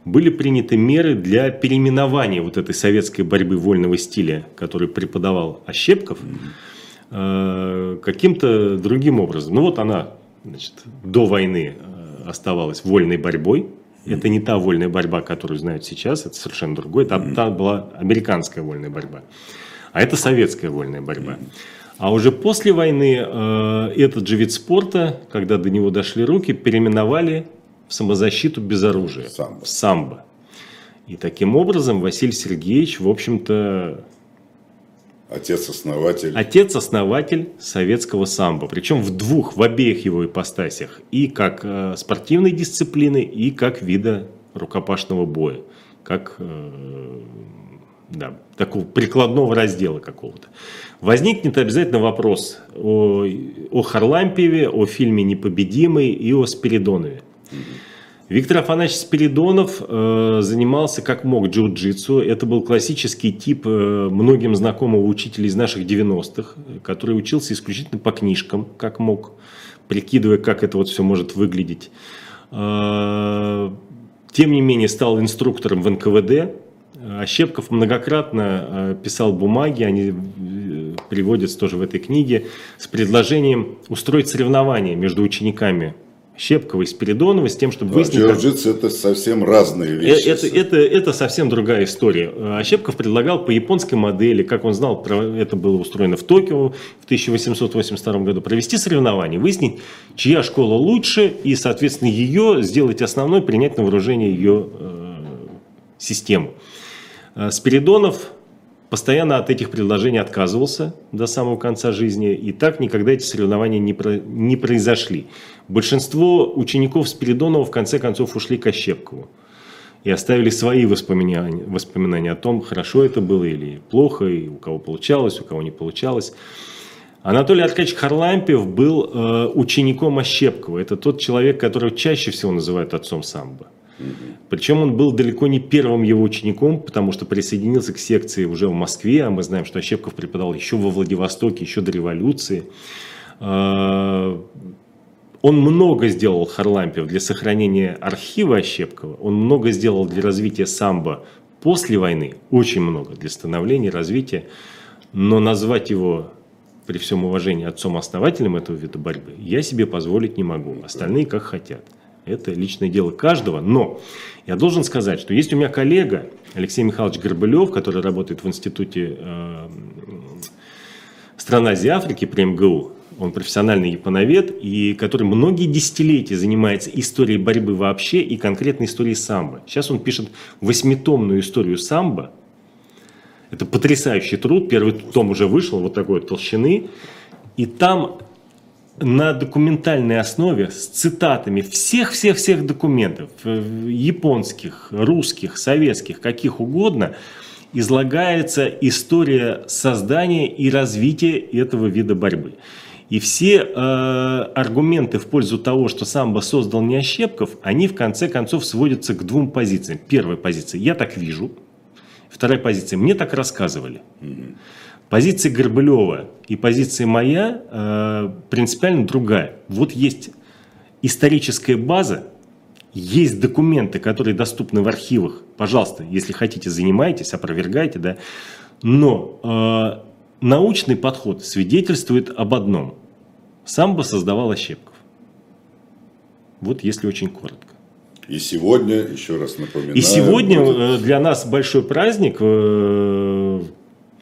были приняты меры для переименования вот этой советской борьбы вольного стиля, который преподавал Ощепков, э, каким-то другим образом. Ну вот она значит, до войны э, оставалась вольной борьбой. Это не та вольная борьба, которую знают сейчас, это совершенно другое. Там, там была американская вольная борьба. А это советская вольная борьба. А уже после войны э, этот же вид спорта, когда до него дошли руки, переименовали в самозащиту без оружия. Самбо. Самбо. И таким образом Василий Сергеевич, в общем-то... Отец-основатель. Отец-основатель советского самбо. Причем в двух, в обеих его ипостасях. И как э, спортивной дисциплины, и как вида рукопашного боя. Как э, да, такого прикладного раздела какого-то. Возникнет обязательно вопрос о, о Харлампиеве, о фильме «Непобедимый» и о Спиридонове. Виктор Афанасьевич Спиридонов э, занимался как мог джиу-джитсу. Это был классический тип э, многим знакомого учителя из наших 90-х, который учился исключительно по книжкам, как мог, прикидывая, как это вот все может выглядеть. Э, тем не менее стал инструктором в НКВД. Ощепков многократно писал бумаги, они приводятся тоже в этой книге, с предложением устроить соревнования между учениками Щепкова и Спиридонова с тем, чтобы выяснить... Джиу-джитсу это совсем разные вещи. Это, это, это совсем другая история. А Щепков предлагал по японской модели, как он знал, это было устроено в Токио в 1882 году, провести соревнования, выяснить, чья школа лучше, и, соответственно, ее сделать основной, принять на вооружение ее э, систему. Э, Спиридонов постоянно от этих предложений отказывался до самого конца жизни, и так никогда эти соревнования не, про, не произошли. Большинство учеников Спиридонова в конце концов ушли к Ощепкову и оставили свои воспоминания, воспоминания о том, хорошо это было или плохо, и у кого получалось, у кого не получалось. Анатолий Аркадьевич Харлампьев был э, учеником Ощепкова. Это тот человек, которого чаще всего называют отцом самбо. Причем он был далеко не первым его учеником, потому что присоединился к секции уже в Москве, а мы знаем, что Ощепков преподавал еще во Владивостоке, еще до революции. А, он много сделал Харлампьев для сохранения архива Ощепкова, он много сделал для развития самбо после войны, очень много для становления, развития, но назвать его при всем уважении отцом-основателем этого вида борьбы я себе позволить не могу, остальные как хотят. Это личное дело каждого. Но я должен сказать, что есть у меня коллега Алексей Михайлович Горбылев, который работает в Институте э, стран Азии Африки при МГУ. Он профессиональный японовед, и который многие десятилетия занимается историей борьбы вообще и конкретной историей самбо. Сейчас он пишет восьмитомную историю самбо. Это потрясающий труд. Первый том уже вышел, вот такой толщины. И там на документальной основе с цитатами всех-всех-всех документов, э, японских, русских, советских, каких угодно, излагается история создания и развития этого вида борьбы. И все э, аргументы в пользу того, что самбо создал не Ощепков, они в конце концов сводятся к двум позициям. Первая позиция – я так вижу. Вторая позиция – мне так рассказывали. Позиция Горбылева и позиция моя э, принципиально другая. Вот есть историческая база, есть документы, которые доступны в архивах. Пожалуйста, если хотите, занимайтесь, опровергайте, да. Но э, научный подход свидетельствует об одном. Сам бы создавал Ощепков. Вот если очень коротко. И сегодня, еще раз напоминаю... И сегодня будет... Э, для нас большой праздник. Э,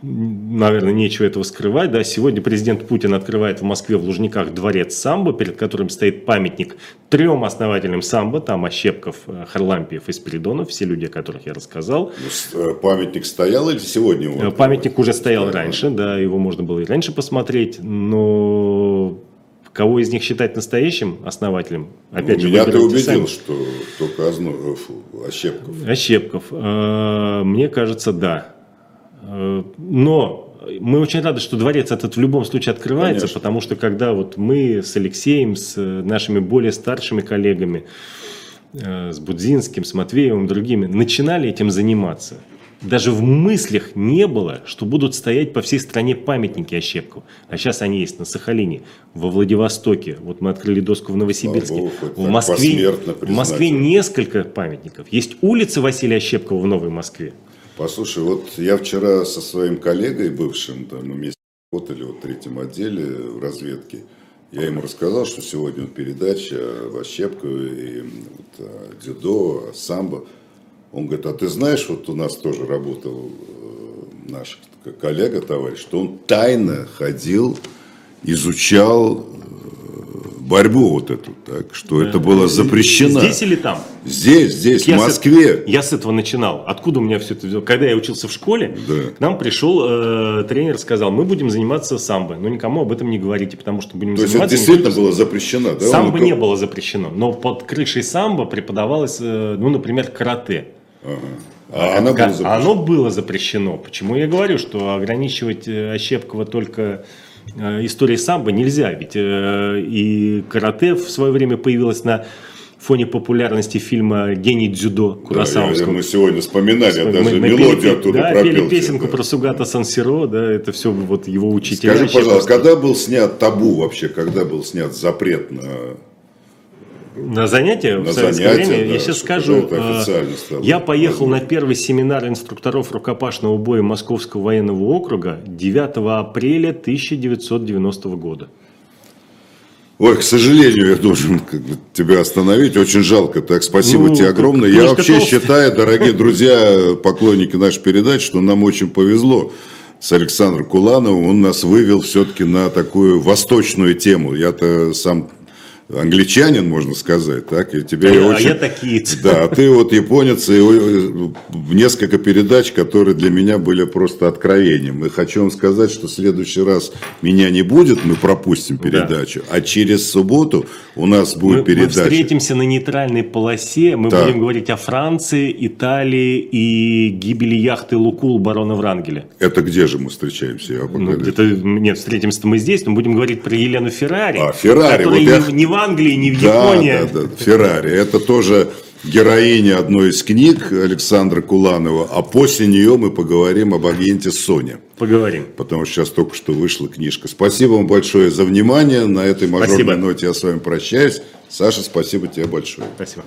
наверное, нечего этого скрывать. Да. Сегодня президент Путин открывает в Москве в Лужниках дворец самбо, перед которым стоит памятник трем основателям самбо, там Ощепков, э, Харлампиев и Спиридонов, все люди, о которых я рассказал. Ну, э, памятник стоял или сегодня его э, Памятник уже стоял да. раньше, да, его можно было и раньше посмотреть, но кого из них считать настоящим основателем? Опять ну, же, меня ты убедил, сами. что только Озно... Ощепков. Ощепков. Мне кажется, да. Э, но мы очень рады, что дворец этот в любом случае открывается, Конечно. потому что когда вот мы с Алексеем, с нашими более старшими коллегами, э, с Будзинским, с Матвеевым, другими, начинали этим заниматься, даже в мыслях не было, что будут стоять по всей стране памятники Ощепкову. А сейчас они есть на Сахалине, во Владивостоке. Вот мы открыли доску в Новосибирске. Богу, в, Москве, в Москве несколько памятников. Есть улица Василия Ощепкова в Новой Москве. Послушай, вот я вчера со своим коллегой бывшим, да, мы вместе работали вот в третьем отделе в разведке, я ему рассказал, что сегодня вот передача о Ващепкове и вот, о дзюдо, о самбо. Он говорит, а ты знаешь, вот у нас тоже работал э, наш коллега, товарищ, что он тайно ходил, изучал борьбу вот эту, так, что да. это было запрещено. Здесь или там? Здесь, здесь, я в Москве. С, я с этого начинал. Откуда у меня все это взяло? Когда я учился в школе, да. к нам пришел э, тренер, сказал, мы будем заниматься самбо, но никому об этом не говорите, потому что будем То заниматься... есть это действительно было запрещено, да? Самбо не было запрещено, но под крышей самбо преподавалось, э, ну, например, карате. Ага. А, а оно, было запрещено. оно было запрещено. Почему я говорю, что ограничивать э, Ощепкова только истории самбо нельзя, ведь э, и карате в свое время появилось на фоне популярности фильма «Гений дзюдо» Курасавского. Да, мы сегодня вспоминали, мы, даже мы, мелодию пели, оттуда да, пропел. пели песенку да. про Сугата Сансиро, да, это все вот его учителя. Скажи, пожалуйста, когда был снят табу вообще, когда был снят запрет на на занятия На в советское занятия, время. да, я сейчас скажу, стало я поехал на возможно. первый семинар инструкторов рукопашного боя Московского военного округа 9 апреля 1990 года. Ой, к сожалению, я должен тебя остановить. Очень жалко. Так, спасибо Ну, тебе огромное. Я вообще толстая. считаю, дорогие друзья, поклонники нашей передачи, что нам очень повезло с Александром Кулановым. Он нас вывел все-таки на такую восточную тему. Я-то сам англичанин, можно сказать, так? И тебя я а очень... я такие. Да, а ты вот японец, и несколько передач, которые для меня были просто откровением. И хочу вам сказать, что в следующий раз меня не будет, мы пропустим передачу, а через субботу у нас Мы, будет мы передача. встретимся на нейтральной полосе, мы Так. будем говорить о Франции, Италии и гибели яхты Лукул барона Врангеля. Это где же мы встречаемся? Ну, где-то, нет, встретимся мы здесь, но будем говорить про Елену Феррари. А, Феррари, вот я- ни в Англии, ни в Да, Японии. да, да, Феррари. Это тоже героиня одной из книг Александра Куланова, а после нее мы поговорим об агенте Соне. Поговорим. потому что сейчас только что вышла книжка. Спасибо вам большое за внимание. На этой мажорной Спасибо. ноте я с вами прощаюсь. Саша, спасибо тебе большое. Спасибо.